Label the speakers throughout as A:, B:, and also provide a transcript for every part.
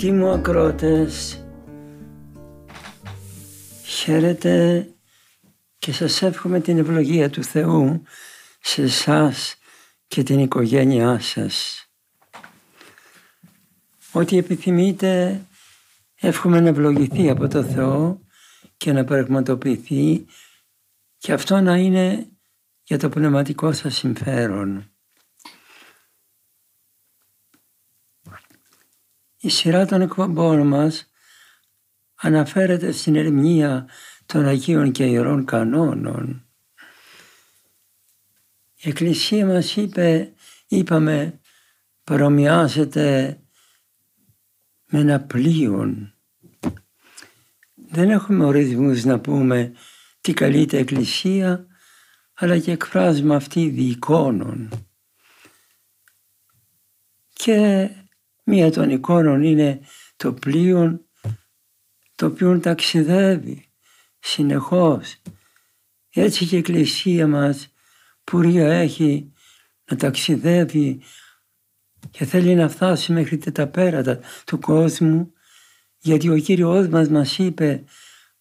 A: Αγαπητοί μου ακρότες, χαίρετε και σας εύχομαι την ευλογία του Θεού σε εσάς και την οικογένειά σας. Ό,τι επιθυμείτε εύχομαι να ευλογηθεί από το Θεό και να πραγματοποιηθεί και αυτό να είναι για το πνευματικό σας συμφέρον. Η σειρά των εκπομπών μας αναφέρεται στην ερμηνεία των Αγίων και Ιερών Κανόνων. Η Εκκλησία μας είπε, είπαμε, παρομοιάζεται με ένα πλοίο. Δεν έχουμε ορισμούς να πούμε τι καλείται Εκκλησία, αλλά και εκφράζουμε αυτή διεικόνων. Και μία των εικόνων είναι το πλοίο το οποίο ταξιδεύει συνεχώς. Έτσι και η Εκκλησία μας πουρία έχει να ταξιδεύει και θέλει να φτάσει μέχρι τα πέρατα του κόσμου γιατί ο Κύριος μας μας είπε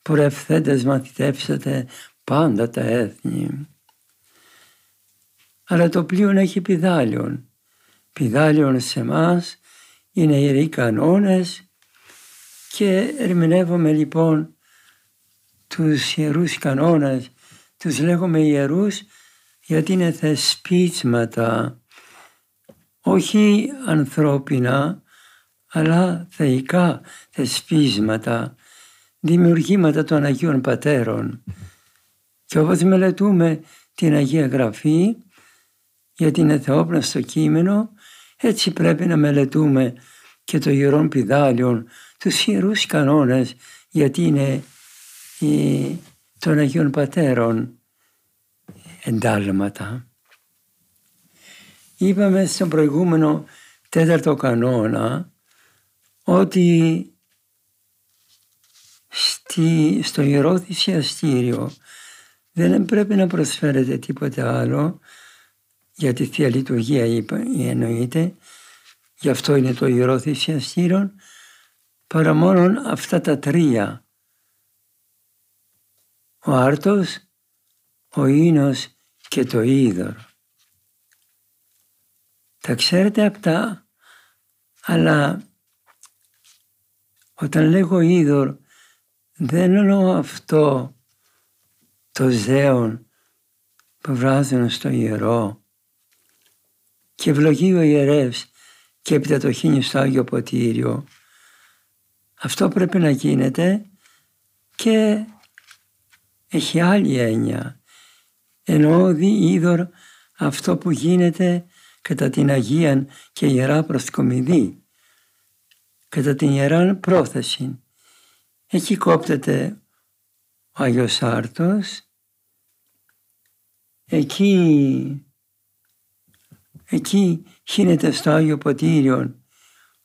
A: πορευθέντες μαθητεύσατε πάντα τα έθνη. Αλλά το πλοίο έχει πιδάλιον. Πιδάλιον σε εμά είναι ιεροί κανόνες. Και ερμηνεύουμε λοιπόν τους ιερούς κανόνες, τους λέγουμε ιερούς γιατί είναι θεσπίσματα. Όχι ανθρώπινα αλλά θεϊκά θεσπίσματα, δημιουργήματα των Αγίων Πατέρων. Και όπως μελετούμε την Αγία Γραφή, γιατί είναι θεόπναστο κείμενο, έτσι πρέπει να μελετούμε και το Ιερόν Πιδάλιον, τους Ιερούς Κανόνες, γιατί είναι η, των Αγίων Πατέρων εντάλματα. Είπαμε στον προηγούμενο τέταρτο κανόνα ότι στη, στο Ιερό Θυσιαστήριο δεν πρέπει να προσφέρεται τίποτε άλλο για τη Θεία Λειτουργία είπα, εννοείται, γι' αυτό είναι το Ιερό Θυσιαστήριο, παρά μόνο αυτά τα τρία. Ο άρτος, ο ίνος και το είδωρ. Τα ξέρετε αυτά, αλλά όταν λέγω είδωρ δεν εννοώ αυτό το ζέον που βράζουν στο ιερό και ευλογεί ο ιερεύς και έπειτα το χύνεις στο Άγιο Ποτήριο. Αυτό πρέπει να γίνεται και έχει άλλη έννοια. Εννοώ δι είδωρ αυτό που γίνεται κατά την Αγία και Ιερά Προσκομιδή, κατά την Ιερά Πρόθεση. Εκεί κόπτεται ο Άγιος Άρτος, εκεί, εκεί χύνεται στο Άγιο Ποτήριο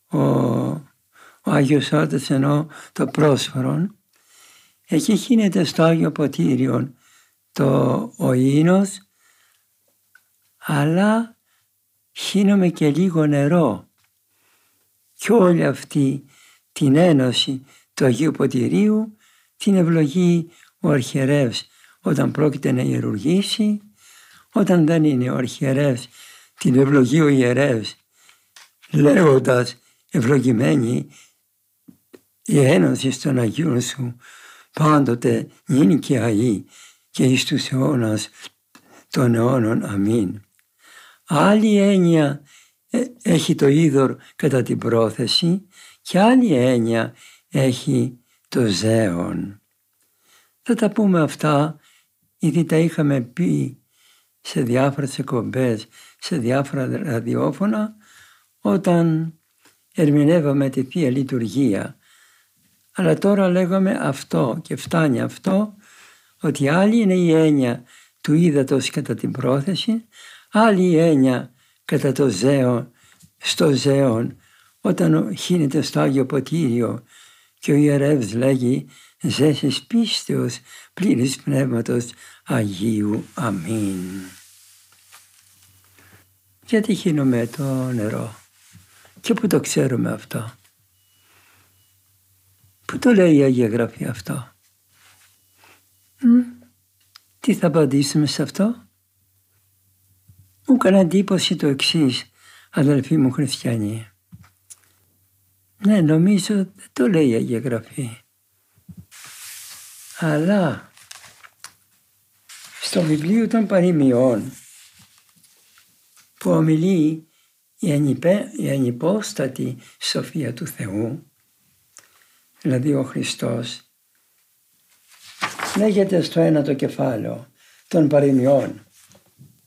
A: ο, ο Άγιος Άρτος ενώ το πρόσφορον, εκεί χύνεται στο Άγιο Ποτήριο το ο ίνος, αλλά χύνομαι και λίγο νερό. Και όλη αυτή την ένωση του Αγίου Ποτηρίου την ευλογεί ο αρχιερεύς όταν πρόκειται να ιερουργήσει, όταν δεν είναι ο αρχιερεύς την ευλογεί ο ιερεύς λέγοντας ευλογημένη η ένωση των Αγίων σου πάντοτε γίνει και αή και εις τους αιώνας των αιώνων. Αμήν. Άλλη έννοια ε, έχει το είδωρ κατά την πρόθεση και άλλη έννοια έχει το ζέον. Θα τα πούμε αυτά, ήδη τα είχαμε πει σε διάφορες εκπομπές, σε διάφορα ραδιόφωνα όταν ερμηνεύαμε τη Θεία Λειτουργία. Αλλά τώρα λέγαμε αυτό και φτάνει αυτό ότι άλλη είναι η έννοια του ύδατος κατά την πρόθεση, άλλη η έννοια κατά το ζέο, στο ζέον, όταν χύνεται στο Άγιο Ποτήριο και ο ιερεύς λέγει «Ζέσης πίστεως πλήρης Πνεύματος Αγίου. Αμήν». Γιατί χύνουμε το νερό και που το ξέρουμε αυτό. Πού το λέει η Αγία Γραφή αυτό. Τι θα απαντήσουμε σε αυτό; Μου έκανε εντύπωση το εξής, αδελφοί μου χριστιανοί. Ναι, νομίζω δεν το λέει η Αγία Γραφή. Αλλά στο βιβλίο των παροιμιών που ομιλεί η, ανυπέ, η ανυπόστατη σοφία του Θεού, δηλαδή ο Χριστός, λέγεται στο ένα το κεφάλαιο των παροιμιών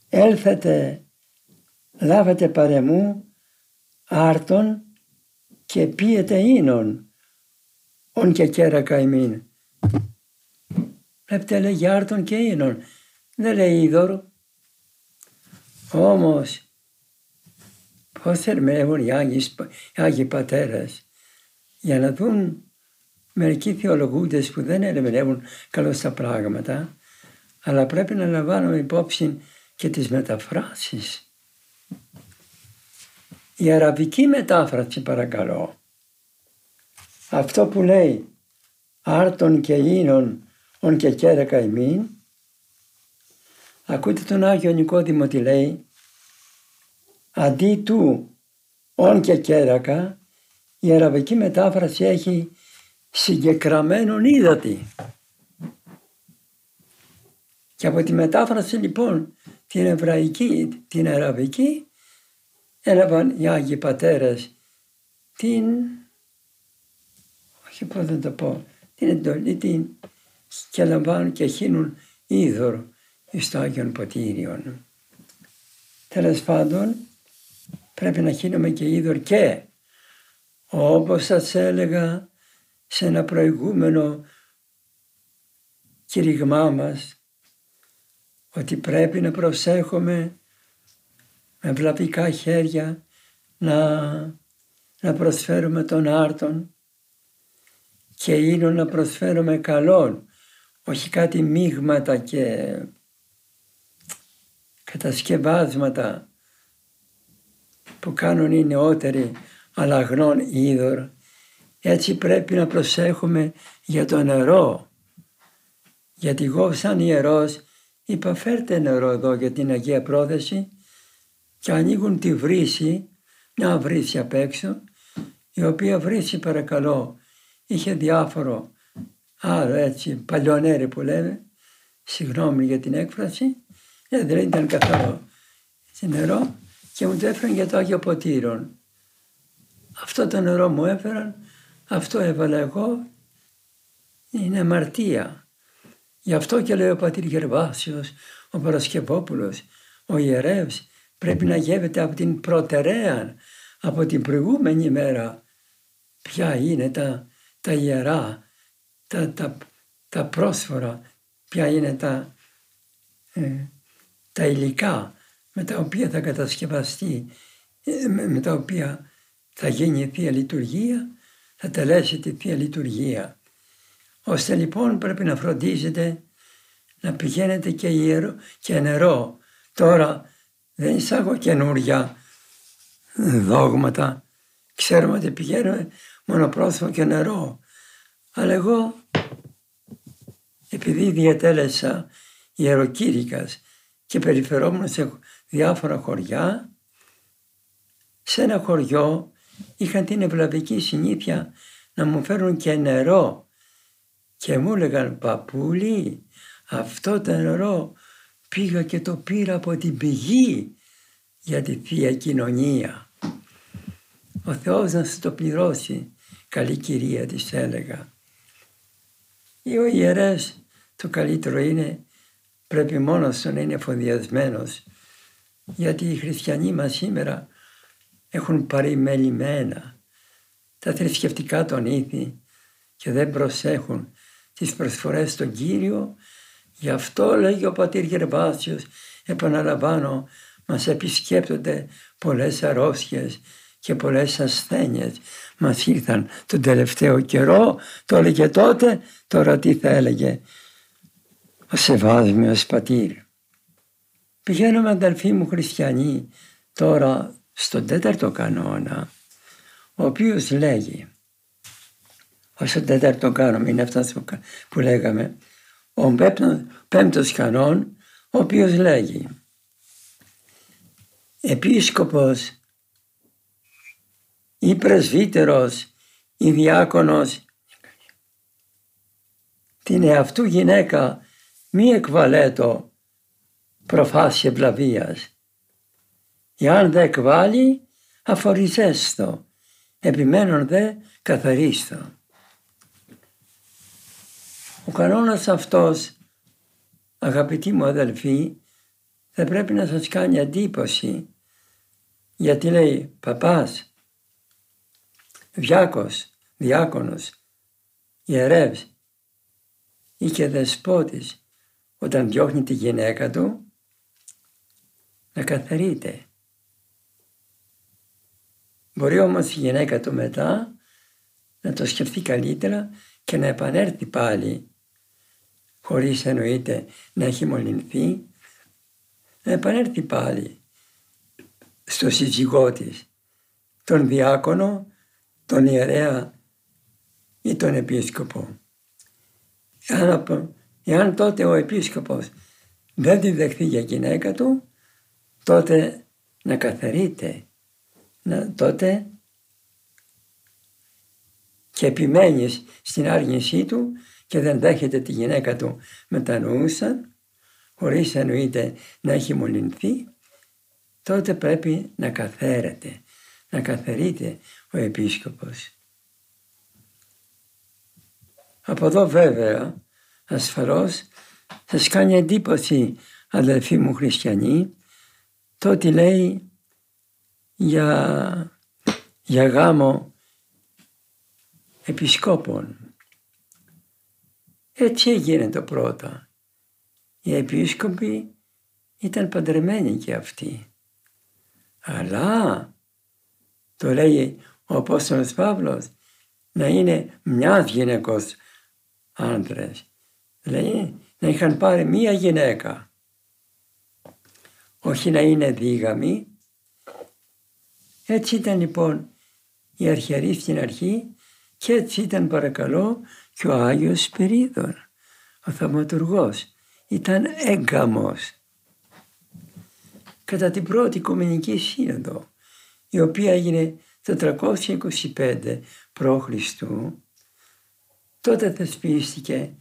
A: έλθετε, λάβετε παρεμού άρτον και πίετε ίνον, ον και κέρακα ημίν. Βλέπετε λέγει άρτον και ίνον, δεν λέει είδωρο. Όμως, πώς θερμεύουν οι Άγιοι, οι Άγιοι Πατέρες; Για να δουν μερικοί θεολογούντες που δεν ερμηνεύουν καλώς τα πράγματα, αλλά πρέπει να λαμβάνουμε υπόψη και τις μεταφράσεις. Η αραβική μετάφραση παρακαλώ, αυτό που λέει άρτον και ίνον ον και κέρακα ημίν, ακούτε τον Άγιο Νικόδημο τι λέει, αντί του ον και κέρακα, η αραβική μετάφραση έχει συγκεκραμένον ύδατη. Και από τη μετάφραση λοιπόν την εβραϊκή, την αραβική, έλαβαν οι Άγιοι Πατέρες την, όχι πώς να το πω, την εντολή την και λαμβάνουν και χύνουν είδωρ στο Άγιον Ποτήριον. Τέλος πάντων πρέπει να χύνουμε και είδωρ και όπως σας έλεγα σε ένα προηγούμενο κηρυγμά μας ότι πρέπει να προσέχουμε με βλαπικά χέρια να, να προσφέρουμε τον άρτον και είναι να προσφέρουμε καλόν, όχι κάτι μείγματα και κατασκευάσματα που κάνουν οι νεότεροι αλλαγνών είδωρ. Έτσι πρέπει να προσέχουμε για το νερό. Γιατί εγώ σαν ιερός Είπα φέρτε νερό εδώ για την Αγία Πρόθεση και ανοίγουν τη βρύση, μια βρύση απ' έξω, η οποία βρύση παρακαλώ είχε διάφορο άλλο έτσι παλιονέρι που λέμε, συγγνώμη για την έκφραση, ε, δεν ήταν καθόλου νερό και μου το έφεραν για το Άγιο Ποτήρον. Αυτό το νερό μου έφεραν, αυτό έβαλα εγώ, είναι αμαρτία. Γι' αυτό και λέει ο πατήρ Γερβάσιος, ο Παρασκευόπουλος, ο ιερεύς πρέπει να γεύεται από την προτεραία, από την προηγούμενη μέρα. Ποια είναι τα, τα ιερά, τα, τα, τα πρόσφορα, ποια είναι τα, ε, τα υλικά με τα οποία θα κατασκευαστεί, ε, με, τα οποία θα γίνει η Θεία Λειτουργία, θα τελέσει τη Θεία Λειτουργία. Ώστε λοιπόν πρέπει να φροντίζετε να πηγαίνετε και, ιερό, και νερό. Τώρα δεν εισάγω καινούρια δόγματα. Ξέρουμε ότι πηγαίνουμε μονοπρόθυμο και νερό. Αλλά εγώ επειδή διατέλεσα ιεροκήρυκας και περιφερόμουν σε διάφορα χωριά, σε ένα χωριό είχαν την ευλαβική συνήθεια να μου φέρουν και νερό και μου έλεγαν παππούλη αυτό το νερό πήγα και το πήρα από την πηγή για τη Θεία Κοινωνία. Ο Θεός να σου το πληρώσει, καλή κυρία της έλεγα. Ή ο ιερές το καλύτερο είναι πρέπει μόνος τους να είναι εφοδιασμένος. Γιατί οι χριστιανοί μας σήμερα έχουν παρημελημένα τα θρησκευτικά των ήθη και δεν προσέχουν τις προσφορές στον Κύριο. Γι' αυτό λέγει ο πατήρ Γερβάσιος, επαναλαμβάνω, μας επισκέπτονται πολλές αρρώστιες και πολλές ασθένειες μας ήρθαν τον τελευταίο καιρό, το έλεγε τότε, τώρα τι θα έλεγε ο Σεβάσμιος πατήρ. Πηγαίνουμε αδελφοί μου χριστιανοί τώρα στον τέταρτο κανόνα, ο οποίος λέγει, όσο τέταρτο κάνουμε είναι αυτό που λέγαμε, ο πέμπτος κανόν, ο οποίος λέγει, επίσκοπος ή πρεσβύτερος ή διάκονος την εαυτού γυναίκα μη εκβαλέτο προφάση ευλαβίας. Εάν δε εκβάλλει αφοριζέστο, επιμένων δε καθαρίστο. Ο κανόνας αυτός, αγαπητοί μου αδελφοί, θα πρέπει να σας κάνει εντύπωση γιατί λέει παπάς, διάκος, διάκονος, ιερεύς ή και δεσπότης όταν διώχνει τη γυναίκα του να καθαρείται. Μπορεί όμως η γυναίκα του μετά να το σκεφτεί καλύτερα και να επανέλθει πάλι χωρίς εννοείται να έχει μολυνθεί να επανέλθει πάλι στο σύζυγό της τον διάκονο τον ιερέα ή τον επίσκοπο. Εάν, εάν τότε ο επίσκοπος δεν τη δεχθεί για γυναίκα του, τότε να καθαρείται, να, τότε και επιμένεις στην άργησή του και δεν δέχεται τη γυναίκα του με τα νουούσα, χωρίς εννοείται να έχει μολυνθεί, τότε πρέπει να καθαίρεται, να καθαρείται ο επίσκοπος. Από εδώ βέβαια ασφαλώς σας κάνει εντύπωση αδελφοί μου χριστιανοί το ότι λέει για, για γάμο επισκόπων. Έτσι έγινε το πρώτα. Οι επίσκοποι ήταν παντρεμένοι και αυτοί. Αλλά το λέει ο Απόστολος Παύλος, να είναι μια γυναικός άντρες. Λέει να είχαν πάρει μία γυναίκα. Όχι να είναι δίγαμοι. Έτσι ήταν λοιπόν η αρχιερή στην αρχή και έτσι ήταν παρακαλώ και ο Άγιος Περίδων, ο θαυματουργός. Ήταν έγκαμος. Κατά την πρώτη Οικουμενική Σύνοδο η οποία έγινε το 325 π.Χ. τότε θεσπίστηκε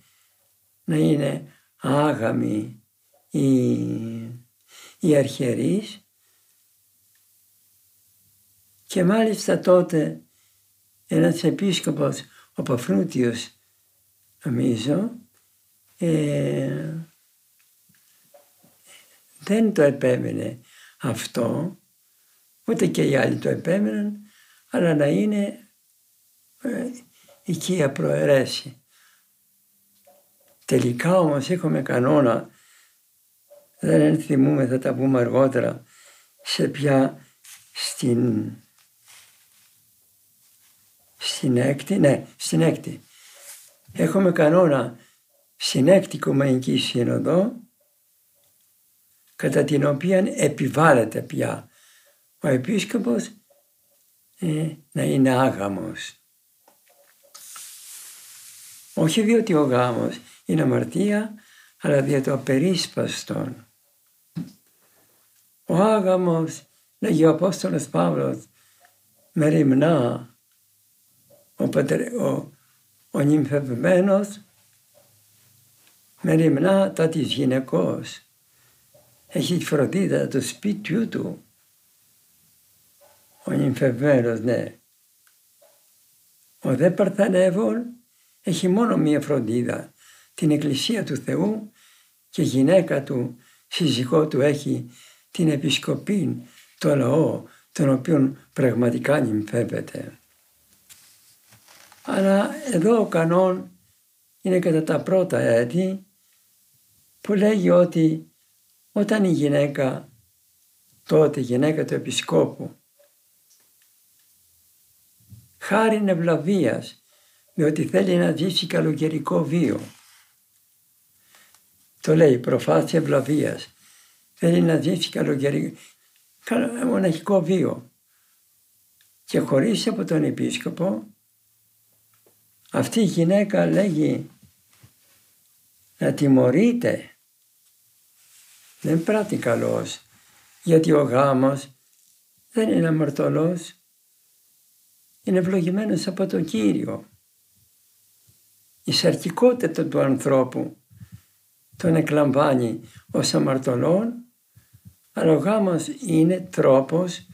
A: να είναι άγαμη η, η αρχιερείς και μάλιστα τότε ένας επίσκοπος, ο Παφρούτιος νομίζω, ε, δεν το επέμενε αυτό Ούτε και οι άλλοι το επέμεναν, αλλά να είναι ε, οικία προαιρέση. Τελικά όμως έχουμε κανόνα, δεν θυμούμε, θα τα πούμε αργότερα, σε ποια στην, στην έκτη, ναι, στην έκτη. Έχουμε κανόνα στην έκτη Οικουμενική Σύνοδο, κατά την οποία επιβάλλεται πια ο επίσκοπος ε, να είναι άγαμος. Όχι διότι ο γάμος είναι αμαρτία, αλλά διότι ο περίσπαστον. Ο άγαμος, λέγει ο Απόστολος Παύλος, μεριμνά ο, πατερ, ο, ο νυμφευμένος μεριμνά τα της γυναικός. Έχει φροντίδα του σπίτιου του ο νυμφευμένος, ναι. Ο δε Παρθανεύων έχει μόνο μία φροντίδα, την Εκκλησία του Θεού και η γυναίκα του, σύζυγό του έχει την επισκοπή, το λαό, τον οποίο πραγματικά νυμφεύεται. Αλλά εδώ ο κανόν είναι κατά τα πρώτα έτη που λέγει ότι όταν η γυναίκα, τότε η γυναίκα του επισκόπου, χάρη ευλαβίας, διότι θέλει να ζήσει καλοκαιρικό βίο. Το λέει προφάση ευλαβίας. Θέλει να ζήσει καλοκαιρικό μοναχικό βίο. Και χωρίς από τον επίσκοπο, αυτή η γυναίκα λέγει να τιμωρείται. Δεν πράττει καλός, γιατί ο γάμος δεν είναι αμαρτωλός, είναι ευλογημένος από τον Κύριο. Η σαρκικότητα του ανθρώπου τον εκλαμβάνει ως αμαρτωλόν, αλλά ο γάμος είναι τρόπος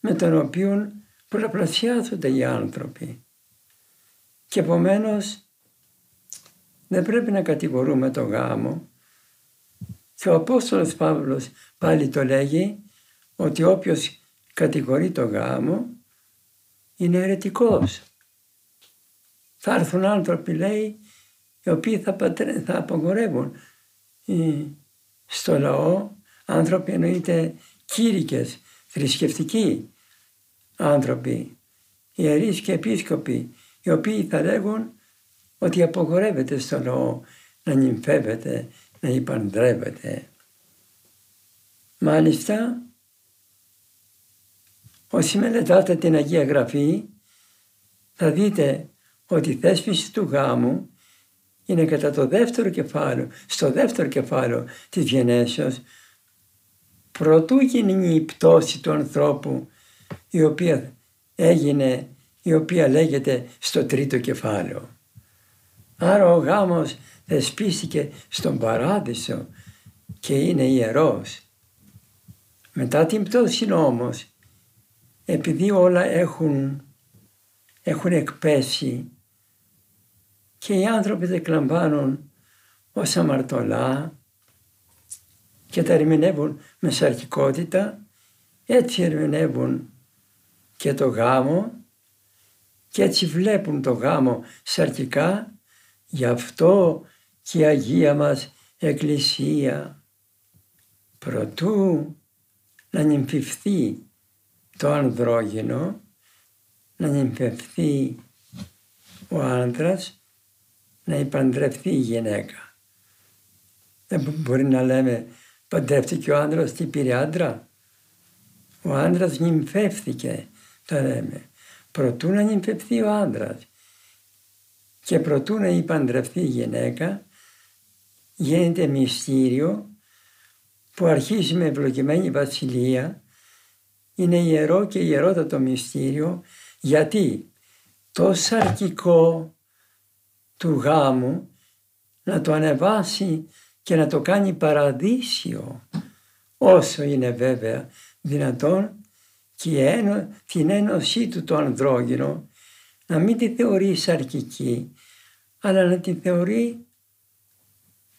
A: με τον οποίο πολλαπλασιάζονται οι άνθρωποι. Και επομένως δεν πρέπει να κατηγορούμε το γάμο. Και ο Απόστολος Παύλος πάλι το λέγει ότι όποιος κατηγορεί το γάμο είναι αιρετικός. Θα έρθουν άνθρωποι λέει οι οποίοι θα, πατρε... θα απογορεύουν στο λαό άνθρωποι εννοείται κήρυκες, θρησκευτικοί άνθρωποι, ιερείς και επίσκοποι οι οποίοι θα λέγουν ότι απογορεύεται στο λαό να νυμφεύεται, να υπαντρεύεται. Μάλιστα, όσοι μελετάτε την Αγία Γραφή, θα δείτε ότι η θέσπιση του γάμου είναι κατά το δεύτερο κεφάλαιο, στο δεύτερο κεφάλαιο της γενέσεως, προτού γίνει η πτώση του ανθρώπου, η οποία έγινε η οποία λέγεται στο τρίτο κεφάλαιο. Άρα ο γάμος θεσπίστηκε στον παράδεισο και είναι ιερός. Μετά την πτώση όμως, επειδή όλα έχουν, έχουν εκπέσει και οι άνθρωποι δεν κλαμβάνουν ως αμαρτωλά και τα ερμηνεύουν με σαρκικότητα, έτσι ερμηνεύουν και το γάμο και έτσι βλέπουν το γάμο σαρκικά, γι' αυτό και η Αγία μας Εκκλησία προτού να νυμφιφθεί το ανδρόγυνο, να νυμφευθεί ο άντρας, να υπαντρευτεί η γυναίκα. Δεν μπορεί να λέμε παντρεύτηκε ο άντρας τι πήρε άντρα. Ο άντρας νυμφεύθηκε, τα λέμε προτού να νυμφευθεί ο άντρα και προτού να υπαντρευτεί η γυναίκα, γίνεται μυστήριο που αρχίζει με ευλογημένη βασιλεία, είναι ιερό και ιερότατο μυστήριο, γιατί το σαρκικό του γάμου να το ανεβάσει και να το κάνει παραδείσιο, όσο είναι βέβαια δυνατόν και την ένωσή του το ανδρόγυνο να μην τη θεωρεί σαρκική, αλλά να την θεωρεί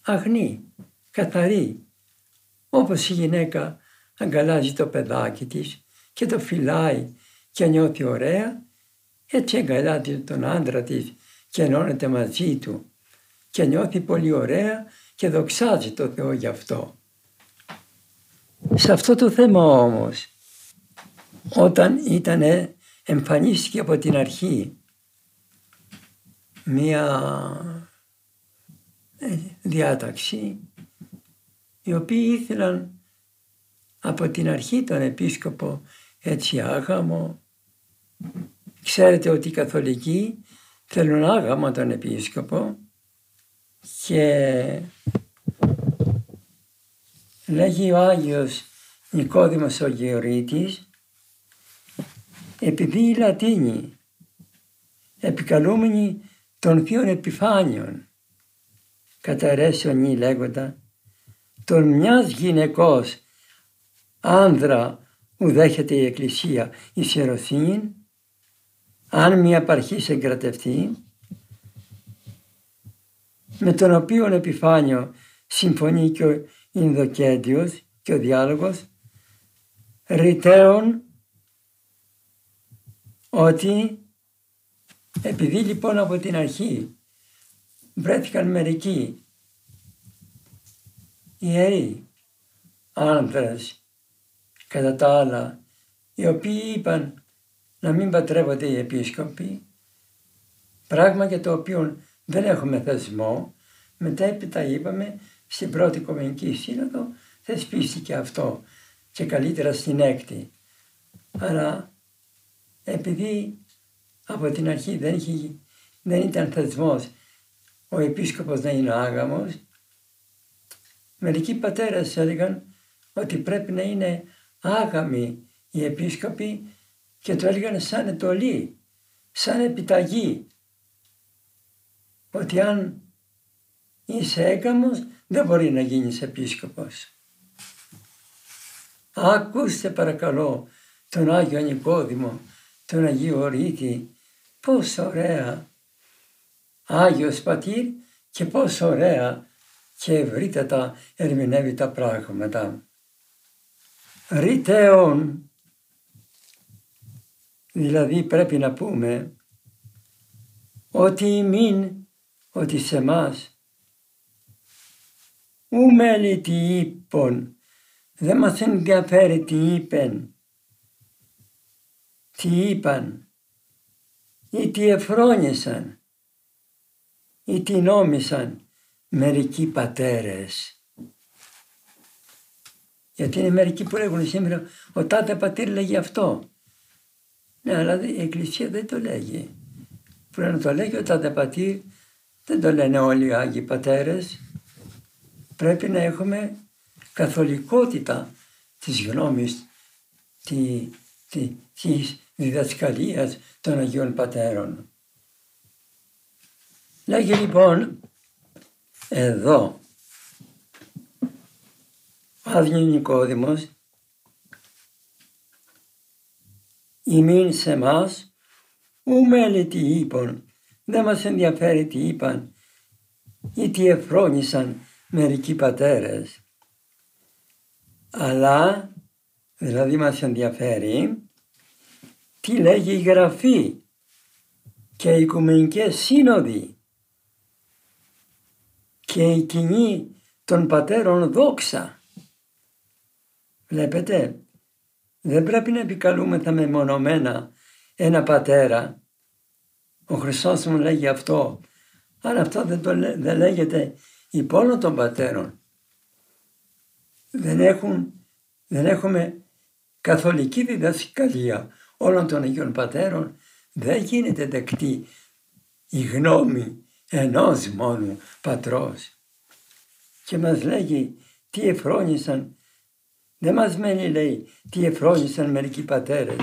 A: αγνή, καθαρή. Όπως η γυναίκα αγκαλάζει το παιδάκι της και το φυλάει και νιώθει ωραία, έτσι αγκαλάζει τον άντρα της και ενώνεται μαζί του και νιώθει πολύ ωραία και δοξάζει το Θεό γι' αυτό. Σε αυτό το θέμα όμως όταν ήταν εμφανίστηκε από την αρχή μία ε, διάταξη οι οποίοι ήθελαν από την αρχή τον επίσκοπο έτσι άγαμο. Ξέρετε ότι οι καθολικοί θέλουν άγαμο τον επίσκοπο και λέγει ο Άγιος Νικόδημος ο Γεωρίτης επειδή οι Λατίνοι επικαλούμενοι των θείων επιφάνειων κατά αιρέσιον λέγοντα τον μιας γυναικός άνδρα που δέχεται η Εκκλησία η Σεροσύνη αν μια παρχή εγκρατευτεί με τον οποίο επιφάνιο συμφωνεί και ο Ινδοκέντιος και ο διάλογος ρητέων ότι επειδή λοιπόν από την αρχή βρέθηκαν μερικοί ιεροί άνδρες κατά τα άλλα οι οποίοι είπαν να μην πατρεύονται οι επίσκοποι πράγμα για το οποίο δεν έχουμε θεσμό μετά έπειτα είπαμε στην πρώτη Οικουμενική Σύνοδο θεσπίστηκε αυτό και καλύτερα στην έκτη. Αλλά επειδή από την αρχή δεν, είχε, δεν ήταν θεσμός ο επίσκοπος να είναι άγαμος, μερικοί πατέρες έλεγαν ότι πρέπει να είναι άγαμοι οι επίσκοποι και το έλεγαν σαν ετολή, σαν επιταγή. Ότι αν είσαι έγκαμος δεν μπορεί να γίνεις επίσκοπος. Ακούστε παρακαλώ τον Άγιο Νικόδημο, τον Αγίο Ορίτη, πόσο ωραία Άγιος Πατήρ και πόσο ωραία και ευρύτατα ερμηνεύει τα πράγματα. Ρητέων, δηλαδή πρέπει να πούμε ότι μην, ότι σε μας, ου μέλη τι είπων, δεν μας ενδιαφέρει τι είπεν, τι είπαν ή τι εφρόνησαν ή τι νόμισαν μερικοί πατέρες. Γιατί είναι μερικοί που λέγουν σήμερα ο τάδε πατήρ λέγει αυτό. Ναι, αλλά η Εκκλησία δεν το λέγει. Πρέπει να το λέγει ο τάδε πατήρ, δεν το λένε όλοι οι Άγιοι Πατέρες. Πρέπει να έχουμε καθολικότητα της γνώμης, τη, τη, της διδασκαλίας των Αγίων Πατέρων. Λέγει λοιπόν εδώ ο Άδειο Νικόδημος. Ημίν σε μας. Ου μέλη τι είπαν, δεν μας ενδιαφέρει τι είπαν. Ή τι εφρόνησαν μερικοί πατέρες. Αλλά δηλαδή μας ενδιαφέρει τι λέγει η Γραφή και οι Οικουμενικές Σύνοδοι και η κοινή των πατέρων δόξα. Βλέπετε, δεν πρέπει να επικαλούμεθα μεμονωμένα ένα πατέρα. Ο Χριστός μου λέγει αυτό, αλλά αυτό δεν, το, δεν λέγεται υπόλοιπο των πατέρων δεν, έχουν, δεν έχουμε καθολική διδασκαλία όλων των Αγίων Πατέρων, δεν γίνεται δεκτή η γνώμη ενός μόνου πατρός. Και μας λέγει τι εφρόνησαν, δεν μας μένει λέει τι εφρόνησαν μερικοί πατέρες,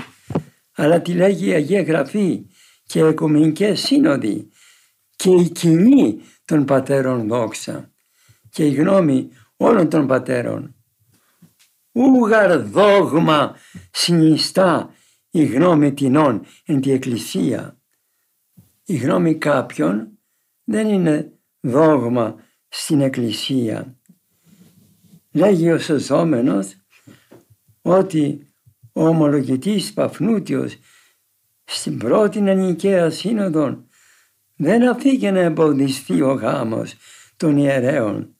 A: αλλά τι λέγει η Αγία Γραφή και οι Οικουμενικές Σύνοδοι και η κοινή των πατέρων δόξα και η γνώμη όλων των πατέρων ούγαρ δόγμα συνιστά η γνώμη τεινών εν τη Εκκλησία. Η γνώμη κάποιον δεν είναι δόγμα στην Εκκλησία. Λέγει ο σωζόμενος ότι ο ομολογητής Παφνούτιος στην πρώτη Νικαία Σύνοδο δεν αφήγε να εμποδιστεί ο γάμος των ιερέων.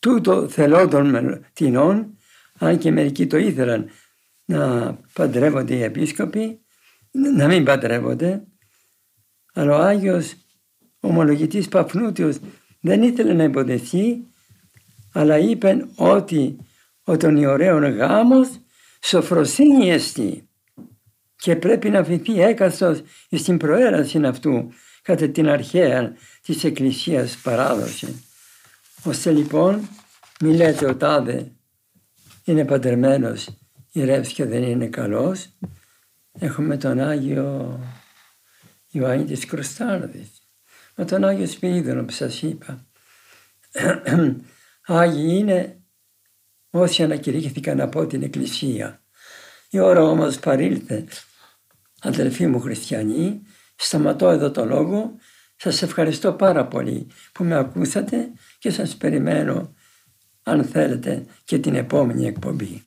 A: Τούτο θελόντων τεινών αν και μερικοί το ήθελαν να παντρεύονται οι επίσκοποι, να μην παντρεύονται, αλλά ο Άγιος ομολογητής Παπνούτιος δεν ήθελε να υποδεχθεί, αλλά είπε ότι ο των ιωρέων γάμος σοφροσύνη εστί και πρέπει να αφηθεί έκαστος στην προέραση αυτού κατά την αρχαία της Εκκλησίας παράδοση. Ώστε λοιπόν μη λέτε ο τάδε είναι παντρεμένος, ηρεύς και δεν είναι καλός, έχουμε τον Άγιο Ιωάννη της Κρουστάρδης, με τον Άγιο Σπυρίδωνο που σας είπα. Άγιοι είναι όσοι ανακηρύχθηκαν από την Εκκλησία. Η ώρα όμως παρήλθε, αδελφοί μου χριστιανοί, σταματώ εδώ το λόγο. Σας ευχαριστώ πάρα πολύ που με ακούσατε και σας περιμένω αν θέλετε και την επόμενη εκπομπή.